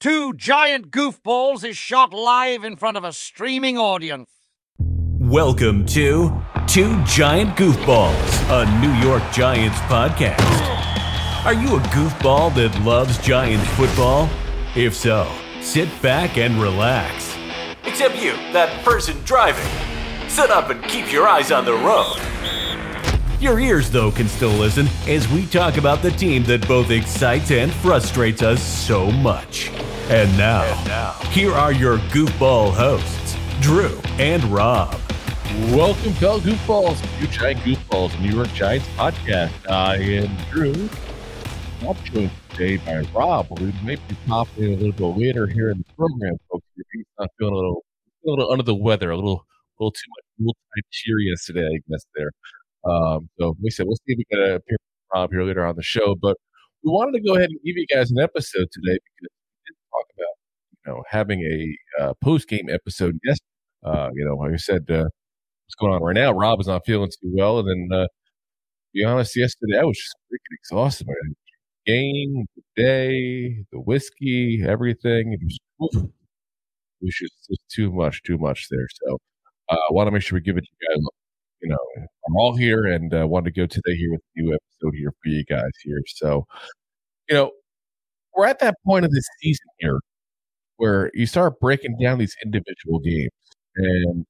Two Giant Goofballs is shot live in front of a streaming audience. Welcome to Two Giant Goofballs, a New York Giants podcast. Are you a goofball that loves Giants football? If so, sit back and relax. Except you, that person driving. Sit up and keep your eyes on the road. Your ears, though, can still listen as we talk about the team that both excites and frustrates us so much. And now, and now here are your goofball hosts, Drew and Rob. Welcome, fellow goofballs, New Giant Goofballs, New York Giants podcast. I am Drew. I'm joined today by Rob. We may be popping in a little bit later here in the program, folks. If he's not feeling a little, a little under the weather, a little, a little too much, a little cheer yesterday, I guess. There, um, so we said we'll see if we can appear with Rob here later on the show. But we wanted to go ahead and give you guys an episode today because we did talk about you know having a uh, post game episode yesterday. Uh, you know, like I said, uh, what's going on right now? Rob is not feeling too well, and then uh, be honest, yesterday I was just freaking exhausted. Man. Game, the day, the whiskey, everything. It was, it was just too much, too much there. So uh, I want to make sure we give it to you guys you know, I'm all here and uh, wanted to go today here with a new episode here for you guys here. So, you know, we're at that point of this season here where you start breaking down these individual games, and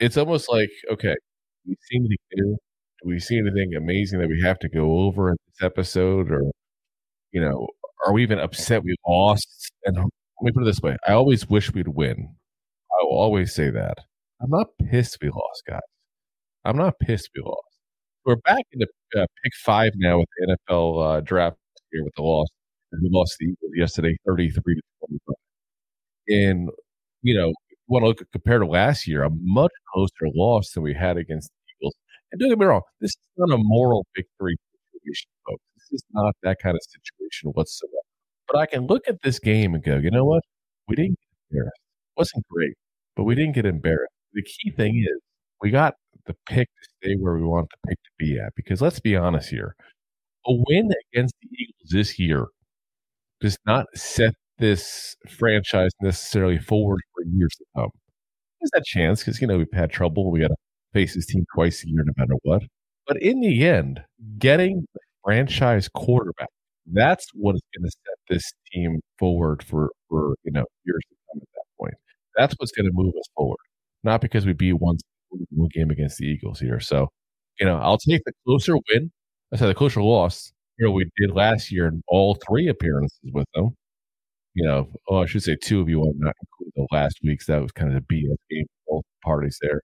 it's almost like, okay, we see anything new? Do we see anything amazing that we have to go over in this episode, or you know, are we even upset we lost? And let me put it this way: I always wish we'd win. I will always say that. I'm not pissed we lost, guys. I'm not pissed we lost. We're back in the uh, pick five now with the NFL uh, draft here with the loss. We lost the Eagles yesterday, 33 to 25. And, you know, want to look compared to last year, a much closer loss than we had against the Eagles. And don't get me wrong, this is not a moral victory situation, folks. This is not that kind of situation whatsoever. But I can look at this game and go, you know what? We didn't get embarrassed. It wasn't great, but we didn't get embarrassed. The key thing is we got the pick to stay where we want the pick to be at. Because let's be honest here, a win against the Eagles this year does not set this franchise necessarily forward for years to come. There's that chance because you know we've had trouble. We got to face this team twice a year, no matter what. But in the end, getting the franchise quarterback that's what is going to set this team forward for for you know years to come. At that point, that's what's going to move us forward. Not because we beat one one game against the Eagles here. So, you know, I'll take the closer win. I said the closer loss. You know, we did last year in all three appearances with them. You know, oh, I should say two of you want not include the last week's. That was kind of a BS game both parties there.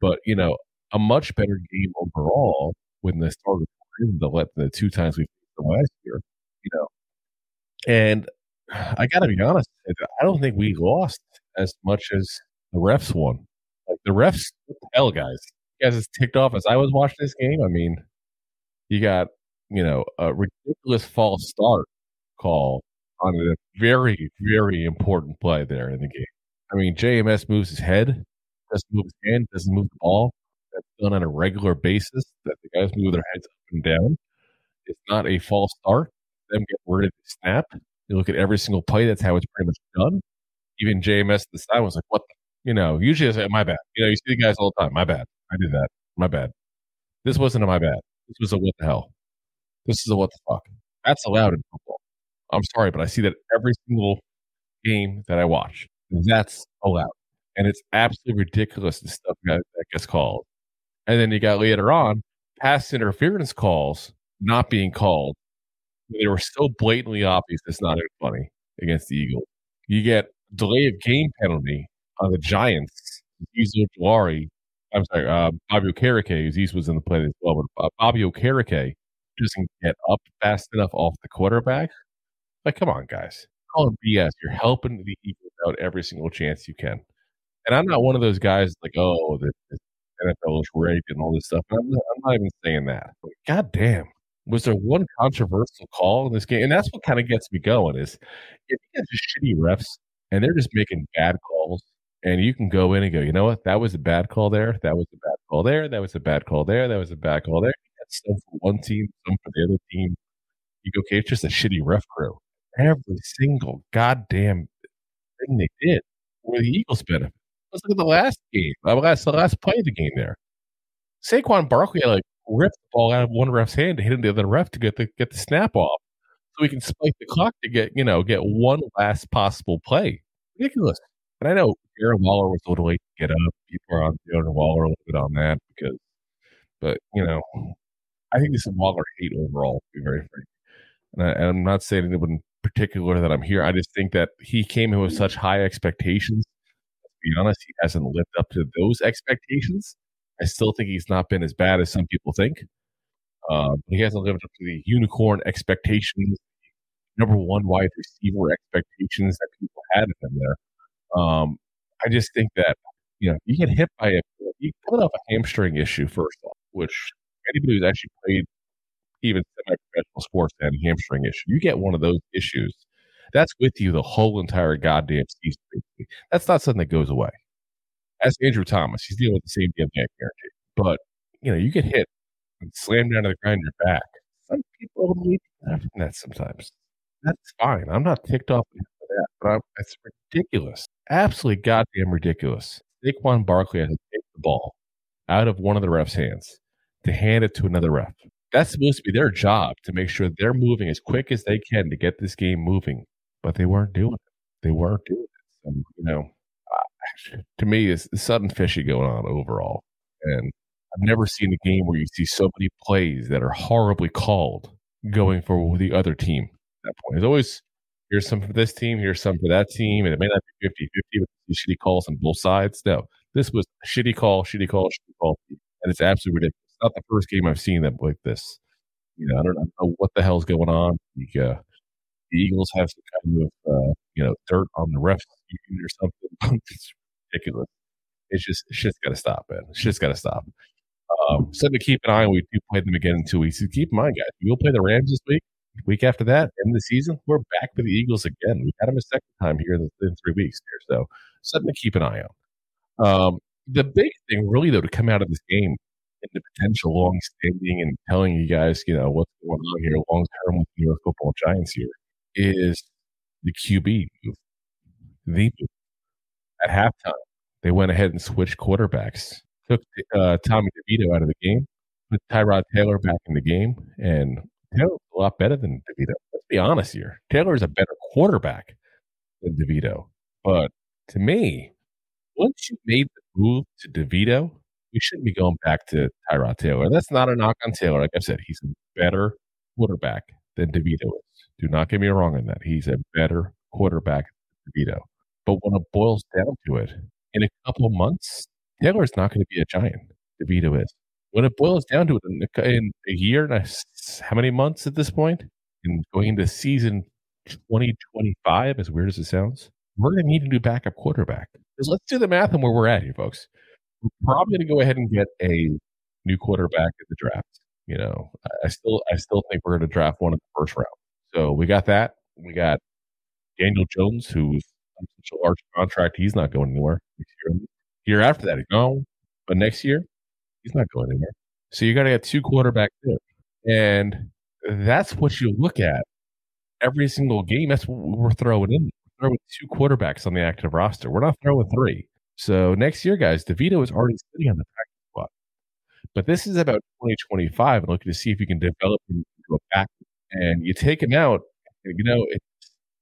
But, you know, a much better game overall when the start of the let the two times we faced them last year, you know. And I got to be honest, I don't think we lost as much as the refs won. Like the refs, the hell, guys? You guys is ticked off as I was watching this game. I mean, you got you know a ridiculous false start call on a very very important play there in the game. I mean, JMS moves his head, doesn't move his hand, doesn't move the ball. That's done on a regular basis. That the guys move their heads up and down. It's not a false start. Them get worded snap. You look at every single play. That's how it's pretty much done. Even JMS the side was like, "What the you know, usually I say, my bad. You know, you see the guys all the time. My bad. I did that. My bad. This wasn't a my bad. This was a what the hell. This is a what the fuck. That's allowed in football. I'm sorry, but I see that every single game that I watch. That's allowed. And it's absolutely ridiculous the stuff that, that gets called. And then you got later on pass interference calls not being called. They were so blatantly obvious it's not even funny against the Eagles. You get delay of game penalty on the Giants, Azeez Ojulari, I'm sorry, uh, Bobby Okereke, Azeez was in the play as well, but uh, Bobby Okereke doesn't get up fast enough off the quarterback. Like, come on, guys. Calling BS. You're helping the Eagles out every single chance you can. And I'm not one of those guys like, oh, the, the NFL is rigged and all this stuff. I'm not, I'm not even saying that. But God damn. Was there one controversial call in this game? And that's what kind of gets me going is if you just shitty refs and they're just making bad calls and you can go in and go, you know what? That was a bad call there. That was a bad call there. That was a bad call there. That was a bad call there. That's some for one team, some for the other team. You go, okay, it's just a shitty ref crew. every single goddamn thing they did were the Eagles' benefit. Let's look at the last game, the last, the last play of the game there. Saquon Barkley like ripped the ball out of one ref's hand to hit the other ref to get the get the snap off, so we can spike the clock to get you know get one last possible play. Ridiculous. And I know Darren Waller was a little late to get up. People are on Darren Waller a little bit on that because, but you know, I think this is Waller hate overall. To be very frank, and, I, and I'm not saying anyone in particular that I'm here. I just think that he came in with such high expectations. To be honest, he hasn't lived up to those expectations. I still think he's not been as bad as some people think. Uh, he hasn't lived up to the unicorn expectations, number one wide receiver expectations that people had of him there. Um, I just think that you know you get hit by a you coming off a hamstring issue first off, which anybody who's actually played even semi-professional sports had a hamstring issue. You get one of those issues, that's with you the whole entire goddamn season. That's not something that goes away. As Andrew Thomas, he's dealing with the same damn guarantee. But you know, you get hit and slammed down to the ground your back. Some people need that sometimes. That's fine. I'm not ticked off for that, but I'm, it's ridiculous. Absolutely goddamn ridiculous. Saquon Barkley has to take the ball out of one of the ref's hands to hand it to another ref. That's supposed to be their job to make sure they're moving as quick as they can to get this game moving, but they weren't doing it. They weren't doing it. So, you know, to me, it's something fishy going on overall. And I've never seen a game where you see so many plays that are horribly called going for the other team at that point. There's always here's some for this team, here's some for that team, and it may not be 50 50 with shitty calls on both sides. No, this was shitty call, shitty call, shitty call, and it's absolutely ridiculous. It's not the first game I've seen that like this. You know, I don't know what the hell's going on. The, uh, the Eagles have some kind of uh, you know dirt on the refs or something. it's ridiculous. It's just shit's got to stop, man. Shit's got to stop. Um, something to keep an eye on. We do play them again in two weeks. Keep in mind, guys, we'll play the Rams this week. Week after that, end of the season, we're back with the Eagles again. We had them a second time here in, in three weeks here, so something to keep an eye on. Um, the big thing, really, though, to come out of this game and the potential long standing and telling you guys, you know, what's going on here long term with the New York Football Giants here is the QB move. The. At halftime, they went ahead and switched quarterbacks. Took uh, Tommy DeVito out of the game, put Tyrod Taylor back in the game, and Taylor's a lot better than DeVito. Let's be honest here. Taylor is a better quarterback than DeVito. But to me, once you made the move to DeVito, we shouldn't be going back to Tyrod Taylor. That's not a knock on Taylor. Like I said, he's a better quarterback than DeVito is. Do not get me wrong on that. He's a better quarterback than DeVito. But when it boils down to it, in a couple months, Taylor's not going to be a giant. DeVito is. When it boils down to it, in a, in a year and a, how many months at this point? and going into season 2025, as weird as it sounds, we're going to need a new backup quarterback. Because let's do the math on where we're at here, folks. We're probably going to go ahead and get a new quarterback in the draft. You know, I still, I still think we're going to draft one in the first round. So we got that. We got Daniel Jones, who's such a large contract, he's not going anywhere next year. Year after that, he's gone. But next year, he's not going anywhere. So you got to get two quarterbacks there. And that's what you look at every single game. That's what we're throwing in. We're throwing two quarterbacks on the active roster. We're not throwing three. So next year, guys, DeVito is already sitting on the practice squad. But this is about 2025 and looking to see if you can develop him into a back. And you take him out, you know, it,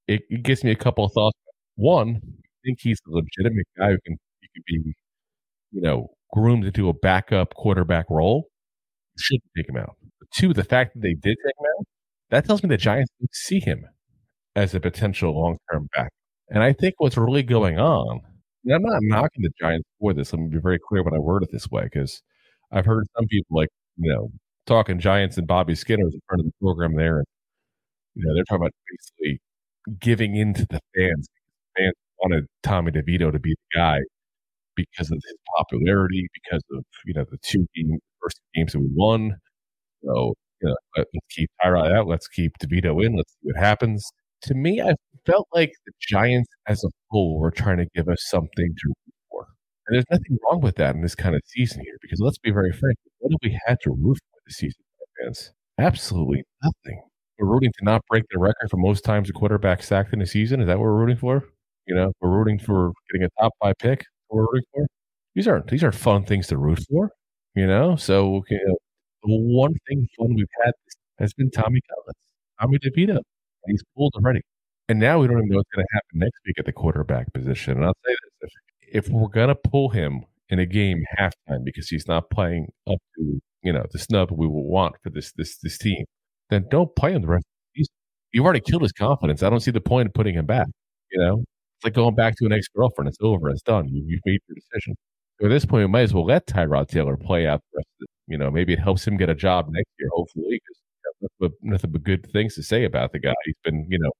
it, it gives me a couple of thoughts. One, I think he's a legitimate guy who can, can be, you know, groomed into a backup quarterback role. You shouldn't take him out. Two, the fact that they did take him out, that tells me the Giants see him as a potential long term back. And I think what's really going on, I'm not knocking the Giants for this. Let me be very clear when I word it this way, because I've heard some people like, you know, talking Giants and Bobby Skinner in front of the program there. And, you know, they're talking about basically giving in to the fans. Fans wanted Tommy DeVito to be the guy because of his popularity, because of you know the two game, first games that we won. So you know, let's keep Tyrod out. Let's keep DeVito in. Let's see what happens. To me, I felt like the Giants as a whole were trying to give us something to root for, and there's nothing wrong with that in this kind of season here. Because let's be very frank, what have we had to root for this season, fans? Absolutely nothing. We're rooting to not break the record for most times a quarterback sacked in a season. Is that what we're rooting for? You know, we're rooting for getting a top five pick. We're rooting for these aren't these are fun things to root for. You know, so you know, the one thing fun we've had has been Tommy Cutlets, Tommy DeVito. He's pulled already, and now we don't even know what's going to happen next week at the quarterback position. And I'll say this: if, if we're going to pull him in a game halftime because he's not playing up to you know the snub we will want for this this this team, then don't play him the rest. Season. You've already killed his confidence. I don't see the point of putting him back. You know, it's like going back to an ex girlfriend. It's over. It's done. You, you've made your decision. So at this point, we might as well let Tyrod Taylor play out the rest of. You know, maybe it helps him get a job next year, hopefully, because nothing but, nothing but good things to say about the guy. He's been, you know,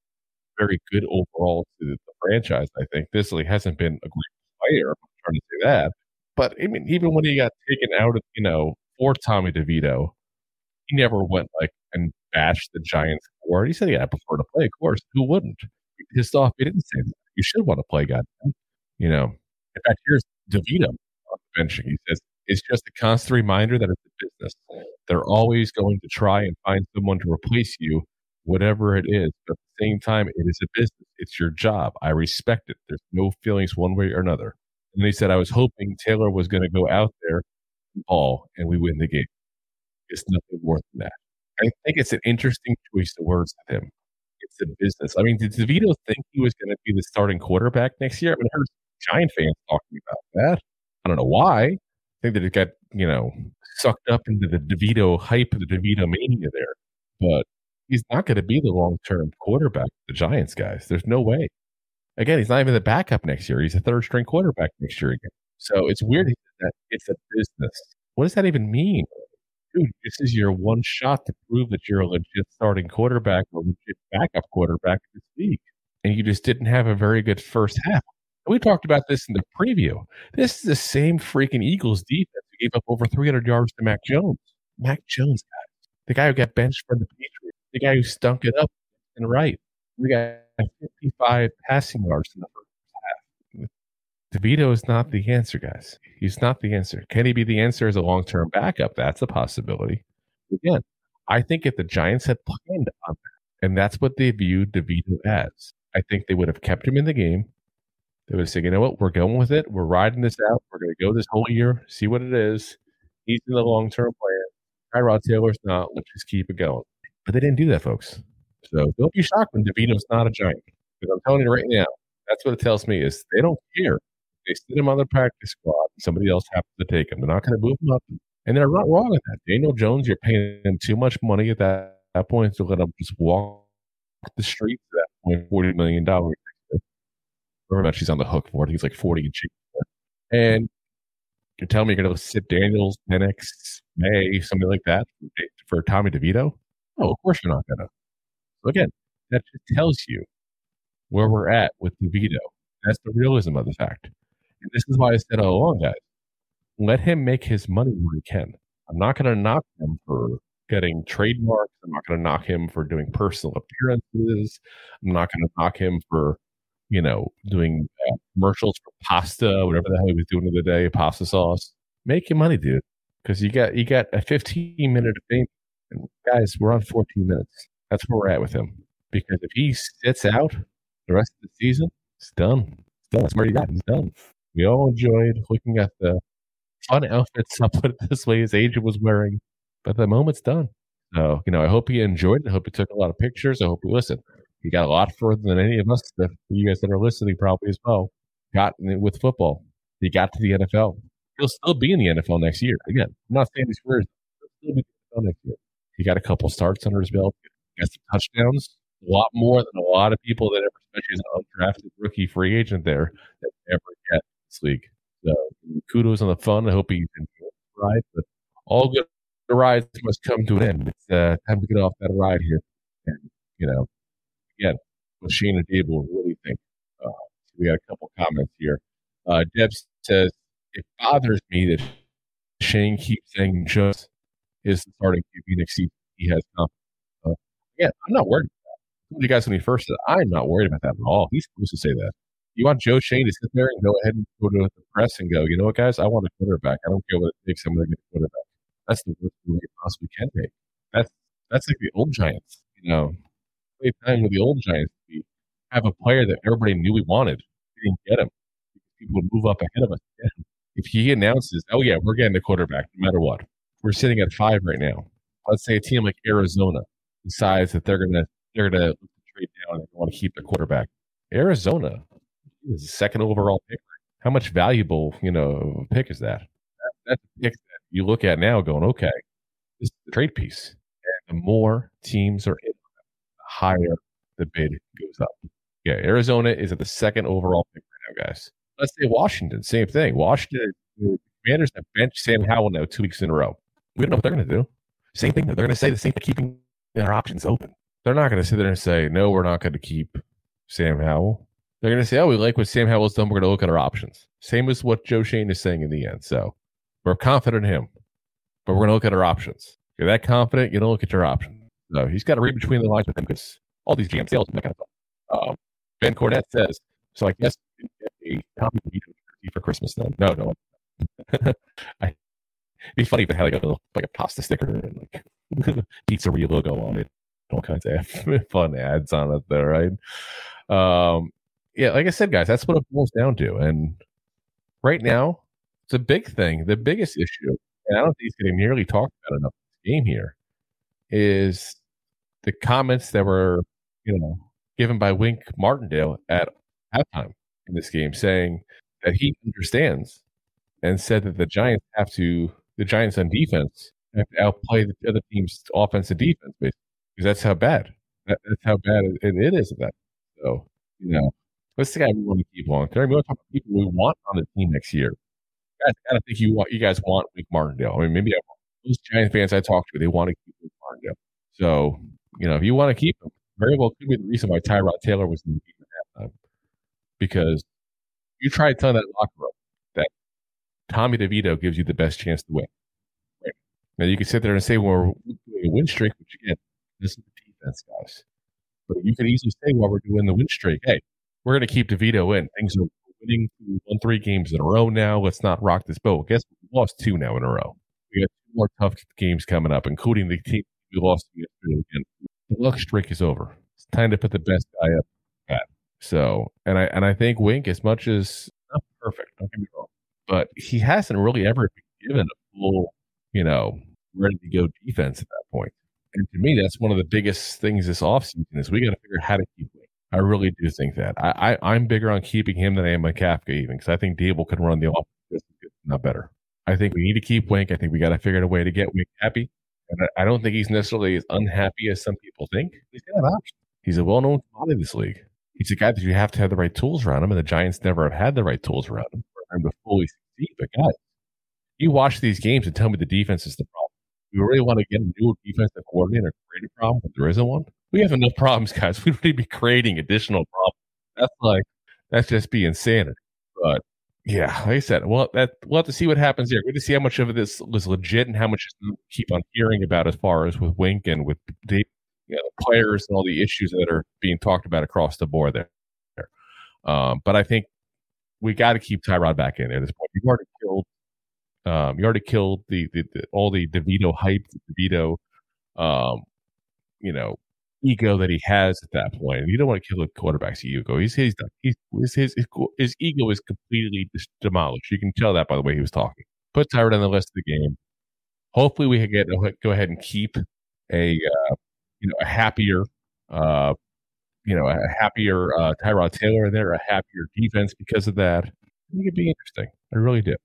very good overall to the franchise. I think this like, hasn't been a great player. I'm trying to say that, but I mean, even when he got taken out of, you know, for Tommy DeVito, he never went like and bashed the Giants for. He said, "Yeah, I prefer to play." Of course, who wouldn't? He pissed off. He didn't say that. You should want to play, goddamn. You know. In fact, here's DeVito on the bench. He says, "It's just a constant reminder that it's a business. They're always going to try and find someone to replace you, whatever it is. But at the same time, it is a business. It's your job. I respect it. There's no feelings one way or another." And he said, "I was hoping Taylor was going to go out there." and Ball and we win the game. It's nothing more than that. I think it's an interesting choice of words with him. It's a business. I mean, did DeVito think he was going to be the starting quarterback next year? I mean, I heard Giant fans talking about that. I don't know why. Think that it got, you know, sucked up into the DeVito hype, the DeVito mania there. But he's not going to be the long term quarterback the Giants guys. There's no way. Again, he's not even the backup next year. He's a third string quarterback next year again. So it's weird that it's a business. What does that even mean? dude, this is your one shot to prove that you're a legit starting quarterback or legit backup quarterback in this league. And you just didn't have a very good first half. And we talked about this in the preview. This is the same freaking Eagles defense who gave up over 300 yards to Mac Jones. Mac Jones, guy. The guy who got benched for the Patriots. The guy who stunk it up and right. We got 55 passing yards in the first half. DeVito is not the answer, guys. He's not the answer. Can he be the answer as a long term backup? That's a possibility. Again, I think if the Giants had planned on that, and that's what they viewed DeVito as, I think they would have kept him in the game. They would said, you know what, we're going with it. We're riding this out. We're going to go this whole year, see what it is. He's in the long term plan. Tyrod Taylor's not. Let's just keep it going. But they didn't do that, folks. So don't be shocked when DeVito's not a Giant. Because I'm telling you right now, that's what it tells me is they don't care they sit him on the practice squad. Somebody else happens to take him. They're not going to move him up. And they're not wrong with that. Daniel Jones, you're paying him too much money at that, that point to let him just walk the streets at that point, $40 million. Very much he's on the hook for it. He's like 40 and cheap. And you're telling me you're going to sit Daniels, Penix, Maye, something like that for Tommy DeVito? No, of course you're not going to. So again, that just tells you where we're at with DeVito. That's the realism of the fact. And this is why I said all along, guys, let him make his money where he can. I'm not going to knock him for getting trademarks. I'm not going to knock him for doing personal appearances. I'm not going to knock him for, you know, doing uh, commercials for pasta, whatever the hell he was doing the day, pasta sauce. Make your money, dude, because you got you got a 15 minute. And guys, we're on 14 minutes. That's where we're at with him. Because if he sits out the rest of the season, it's done. It's done. That's where you got. He's done. We all enjoyed looking at the fun outfits, I'll put it this way, his agent was wearing. But the moment's done. So, you know, I hope he enjoyed it. I hope he took a lot of pictures. I hope he listened. He got a lot further than any of us, you guys that are listening probably as well, got with football. He got to the NFL. He'll still be in the NFL next year. Again, I'm not saying these words. He'll still be in the NFL next year. He got a couple starts under his belt, got some touchdowns, a lot more than a lot of people that ever, especially as an undrafted rookie free agent there, that ever get this league. So kudos on the fun. I hope he enjoyed the ride. But all good rides must come to an end. It's uh, time to get off that ride here. And, you know, again, Schoen and will really think. Uh, we got a couple comments here. Uh, Deb says, it bothers me that Schoen keeps saying just is the starting QB next season. He has confidence. Uh, again, I'm not worried about that. You guys when he first said, I'm not worried about that at all. He's supposed to say that you want Joe Schoen to sit there and go ahead and go to the press and go, you know what, guys, I want a quarterback. I don't care what it takes. I'm going to get a quarterback. That's the worst thing you possibly can take. That's that's like the old Giants. you know, with the old Giants. We have a player that everybody knew we wanted. We didn't get him. People would move up ahead of us. If he announces, oh yeah, we're getting a quarterback no matter what. We're sitting at five right now. Let's say a team like Arizona decides that they're gonna they're gonna trade down and want to keep the quarterback. Arizona is the second overall pick. How much valuable, you know, pick is that? that that's a pick that you look at now going, okay, this is the trade piece. And the more teams are in, the higher the bid goes up. Yeah, Arizona is at the second overall pick right now, guys. Let's say Washington, same thing. Washington, Commanders have benched Sam Howell now two weeks in a row. We don't know what they're going to do. Same thing. They're going to say the same thing, keeping their options open. They're not going to sit there and say, no, we're not going to keep Sam Howell. They're going to say, oh, we like what Sam Howell's done. We're going to look at our options. Same as what Joe Schoen is saying in the end. So we're confident in him, but we're going to look at our options. If you're that confident, you don't look at your options. So he's got to read between the lines with him because all these GM sales and that kind of stuff. Um, ben Cornett says, so I guess a DeVito for Christmas then. No, no. I, it'd be funny if it had like a little, like a pasta sticker and like pizzeria logo on it. All kinds of fun ads on it there, right? Um, yeah, like I said, guys, that's what it boils down to. And right now, it's a big thing. The biggest issue, and I don't think he's getting nearly talked about enough in this game here, is the comments that were, you know, given by Wink Martindale at halftime in this game, saying that he understands and said that the Giants have to, the Giants on defense have to outplay the other team's offense and defense, because that's how bad, that, that's how bad it, it is at that. So, you know, what's the guy we want to keep term? We want to talk about people we want on the team next year. I don't think you want, you guys want Wink Martindale. I mean, maybe I want those Giant fans I talked to, they want to keep Wink So, you know, if you want to keep him, very well could be the reason why Tyrod Taylor was in the game at halftime. Because you try to tell that locker room that Tommy DeVito gives you the best chance to win. Right? Now you can sit there and say, well, we're doing a win streak, which again, this is the defense, guys. But you can easily say while we're doing the win streak, hey, we're going to keep DeVito in. Things are winning one three games in a row now. Let's not rock this boat. Guess we lost two now in a row. We got two more tough games coming up, including the team we lost yesterday again. The luck streak is over. It's time to put the best guy up at. So, and I and I think Wink, as much as not perfect, don't get me wrong, but he hasn't really ever been given a full, you know, ready to go defense at that point. And to me, that's one of the biggest things this offseason is we got to figure out how to keep Wink. I really do think that. I, I am bigger on keeping him than I am on Kafka even because I think Daboll can run the offense not better. I think we need to keep Wink. I think we got to figure out a way to get Wink happy. And I, don't think he's necessarily as unhappy as some people think. He's have options. He's a well-known commodity in this league. He's a guy that you have to have the right tools around him, and the Giants never have had the right tools around him for him to fully succeed. But guys, you watch these games and tell me the defense is the problem. We really want to get a new defensive coordinator, create a problem, but there isn't one. We have enough problems, guys. We don't need to be creating additional problems. That's like that's just being insanity. But yeah, like I said, well, that we'll have to see what happens here. We're to see how much of this was legit and how much keep on hearing about as far as with Wink and with the you know, players and all the issues that are being talked about across the board there. Um, but I think we got to keep Tyrod back in there at this point. You already killed, um, you already killed the, the, the all the DeVito hype, DeVito, um, you know, ego that he has at that point. You don't want to kill a quarterback's ego. He's he's he's his his, his ego is completely demolished. You can tell that by the way he was talking. Put Tyrod on the list of the game. Hopefully, we can get go ahead and keep a uh, you know a happier uh, you know a happier uh, Tyrod Taylor there, a happier defense because of that. I think it'd be interesting. I really do.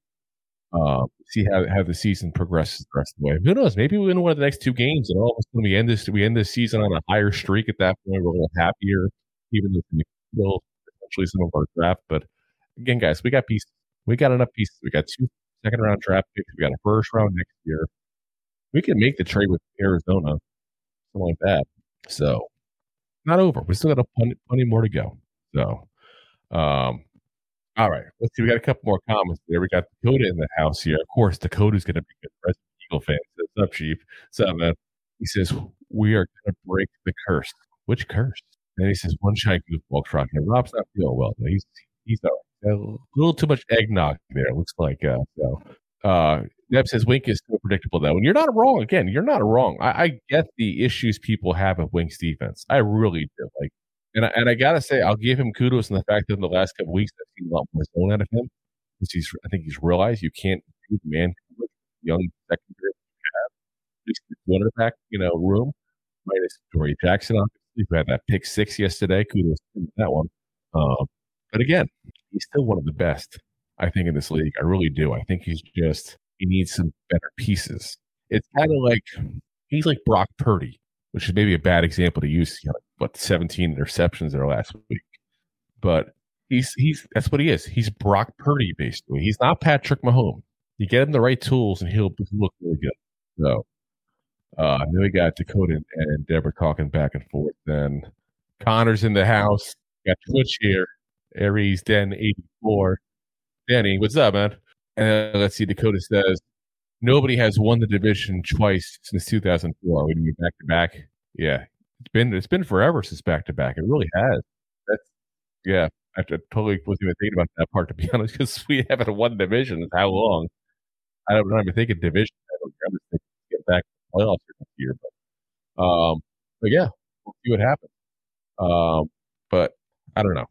Uh, see how how the season progresses the rest of the way. Who knows? Maybe we win one of the next two games, and all of a sudden we end this we end this season on a higher streak. At that point, we're a little happier, even though we still potentially some of our draft. But again, guys, we got pieces. We got enough pieces. We got two second round draft picks. We got a first round next year. We can make the trade with Arizona, something like that. So not over. We still got a plenty, plenty more to go. So, um, all right, let's see. We got a couple more comments there. We got Dakota in the house here. Of course, Dakota's going to be a Resident Eagle fan. What's up, Chief? So uh, he says we are going to break the curse. Which curse? And he says one shy goofball truck. And Rob's not feeling well. He's he's a little too much eggnog there. Looks like uh, so. Uh, Neb says Wink is so predictable though, and you're not wrong. Again, you're not wrong. I, I get the issues people have with Wink's defense. I really do. Like, and I, and I gotta say, I'll give him kudos in the fact that in the last couple weeks I've seen a lot more zone out of him because he's. I think he's realized you can't do man young secondary the quarterback, you know, room. Minus Dory Jackson, obviously, who had that pick six yesterday. Kudos to that one. Um, but again, he's still one of the best, I think, in this league. I really do. I think he's just he needs some better pieces. It's kind of like he's like Brock Purdy, which is maybe a bad example to use. Know, what 17 interceptions there last week, but he's he's that's what he is. He's Brock Purdy basically. He's not Patrick Mahomes. You get him the right tools, and he'll look really good. So, uh, then we got Dakota and, Deborah talking back and forth. Then Connor's in the house. Got Twitch here. Aries Den 84. Danny, what's up, man? And let's see, Dakota says, nobody has won the division twice since 2004. We mean back to back. Yeah, it's been it's been forever since back to back. It really has. That's yeah. I totally wasn't even thinking about that part to be honest, because we haven't won division how long? I don't, I'm not even division. I don't, I'm just thinking get back to playoffs next year. But um, but yeah, we'll see what happens. Um, but I don't know.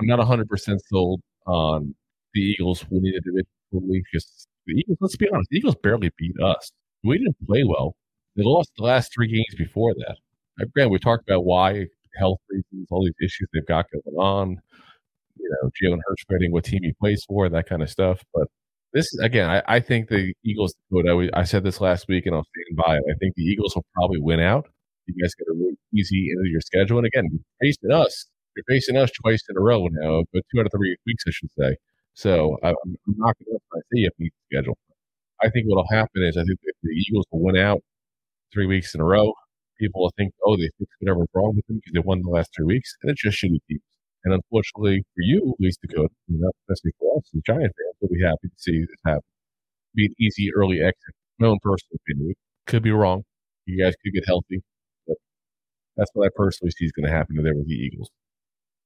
I'm not 100 percent sold on the Eagles winning the division totally. Because the Eagles, let's be honest, the Eagles barely beat us. We didn't play well. They lost the last three games before that. I Again, we talked about why health reasons, all these issues they've got going on. You know, Jalen Hurts fighting what team he plays for, that kind of stuff. But this again, I, I think the Eagles. I, I said this last week, and I'll stand by it. I think the Eagles will probably win out. You guys get a really easy into your schedule, and again, facing us. You're facing us twice in a row now, but two out of three weeks, I should say. So I'm, not going to you have to schedule. I think what'll happen is I think if the Eagles will win out three weeks in a row, people will think, oh, they fixed whatever's wrong with them because they won the last three weeks, and it's just shitty teams. And unfortunately for you, at least you know, especially for us, the Giant fans, we'll be happy to see this happen. Be an easy early exit. My own personal opinion could be wrong. You guys could get healthy, but that's what I personally see is going to happen to there with the Eagles.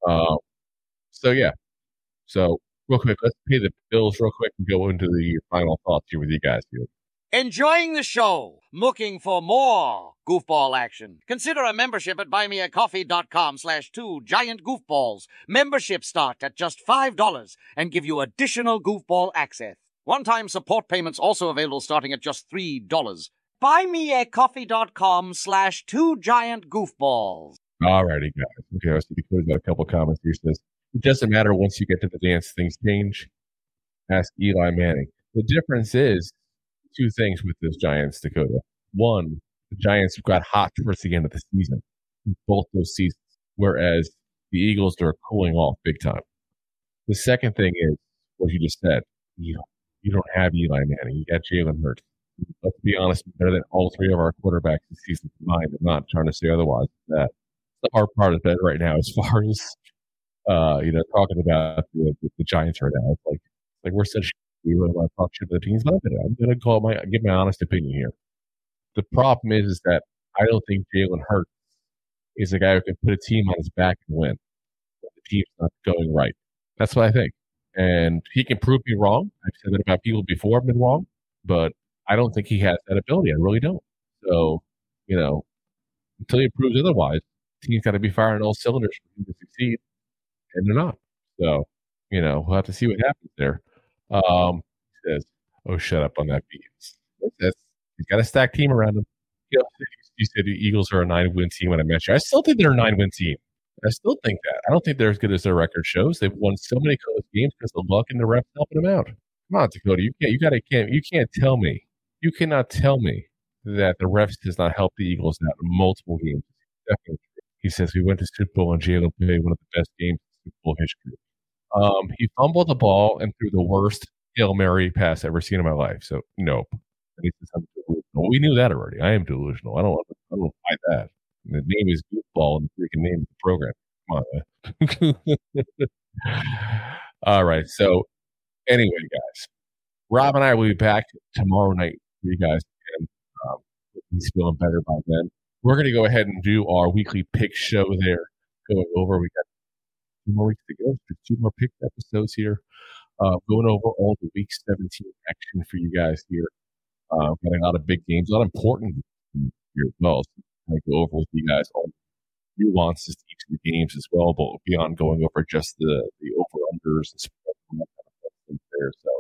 Um, so yeah, so real quick, let's pay the bills real quick and go into the final thoughts here with you guys. Here. Enjoying the show? Looking for more goofball action? Consider a membership at buymeacoffee.com slash two giant goofballs. Memberships start at just $5 and give you additional goofball access. One-time support payments also available starting at just $3. Buymeacoffee.com slash two giant goofballs. Alrighty, guys. Okay, I see Dakota's got a couple comments here. Says, it doesn't matter once you get to the dance, things change. Ask Eli Manning. The difference is two things with this Giants, Dakota. One, the Giants got hot towards the end of the season, both those seasons, whereas the Eagles are cooling off big time. The second thing is what you just said. You you don't have Eli Manning. You got Jalen Hurts. Let's be honest, better than all three of our quarterbacks this season combined. I'm not trying to say otherwise. That the hard part of that right now, as far as uh, you know, talking about the, the Giants right now. It's like like we're such we really want to talk shit to the teams, but I'm I'm gonna call my give my honest opinion here. The problem is, is that I don't think Jalen Hurts is a guy who can put a team on his back and win. The team's not going right. That's what I think. And he can prove me wrong. I've said that about people before I've been wrong, but I don't think he has that ability. I really don't. So, you know, until he proves otherwise, team's got to be firing all cylinders for him to succeed and they're not. So, you know, we'll have to see what happens there. Um, he says, "Oh, shut up on that beats." That's, he's got a stacked team around him. You, know, you said the Eagles are a nine-win team when I mentioned. I still think they're a nine-win team. I still think that. I don't think they're as good as their record shows. They've won so many close games because of luck and the refs helping them out. Come on, Dakota, you can't. You got to. Can't. You can't tell me. You cannot tell me that the refs does not help the Eagles out in multiple games. Definitely. He says we went to Super Bowl and Jalen played one of the best games full history. Um, he fumbled the ball and threw the worst Hail Mary pass I've ever seen in my life. So, nope. We knew that already. I am delusional. I don't, I don't buy that. The name is Goofball and the freaking name of the program. Come on. All right. So, anyway, guys, Rob and I will be back tomorrow night for you guys. And um, he's feeling better by then. We're going to go ahead and do our weekly pick show there. Going over, we got two more weeks to go. There's two more picked episodes here. uh, going over all the Week 17 action for you guys here. Uh, getting a lot of big games, a lot of important here as well. So I go over with you guys all the nuances to each of the games as well, but beyond going over just the the over unders and that kind of there. So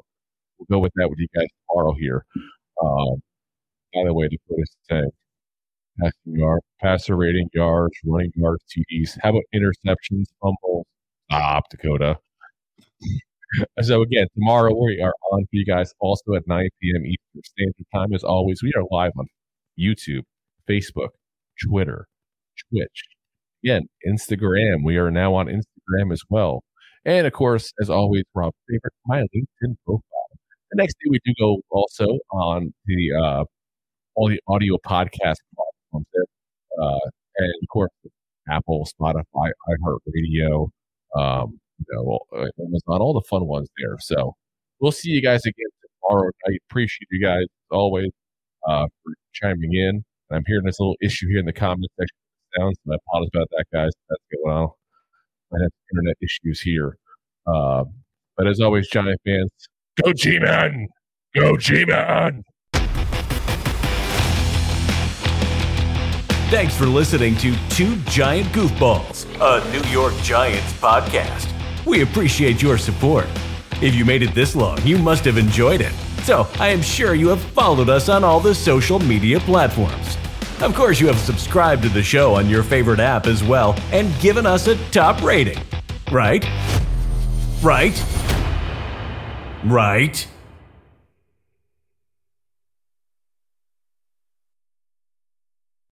we'll go with that with you guys tomorrow here. Um, by the way, to put us saying passing yard, passer rating, yards, running yards, TDs. How about interceptions? Stop, Dakota. so again, tomorrow we are on for you guys also at 9 p.m. Eastern Standard Time. As always, we are live on YouTube, Facebook, Twitter, Twitch, again, Instagram. We are now on Instagram as well. And of course, as always, Rob favorite, my LinkedIn profile. The next day we do go also on the uh, all the audio podcast platforms there. Uh, and of course, Apple, Spotify, iHeartRadio, um, you know, well uh, Amazon, all the fun ones there. So we'll see you guys again tomorrow night. Appreciate you guys always uh, for chiming in. And I'm hearing this little issue here in the comment section. Sounds, so I apologize about that, guys. That's going on. I have internet issues here. Uh, but as always, Giant fans, go G-Man! Go G-Man! Thanks for listening to Two Giant Goofballs, a New York Giants podcast. We appreciate your support. If you made it this long, you must have enjoyed it. So I am sure you have followed us on all the social media platforms. Of course, you have subscribed to the show on your favorite app as well and given us a top rating. Right? Right? Right?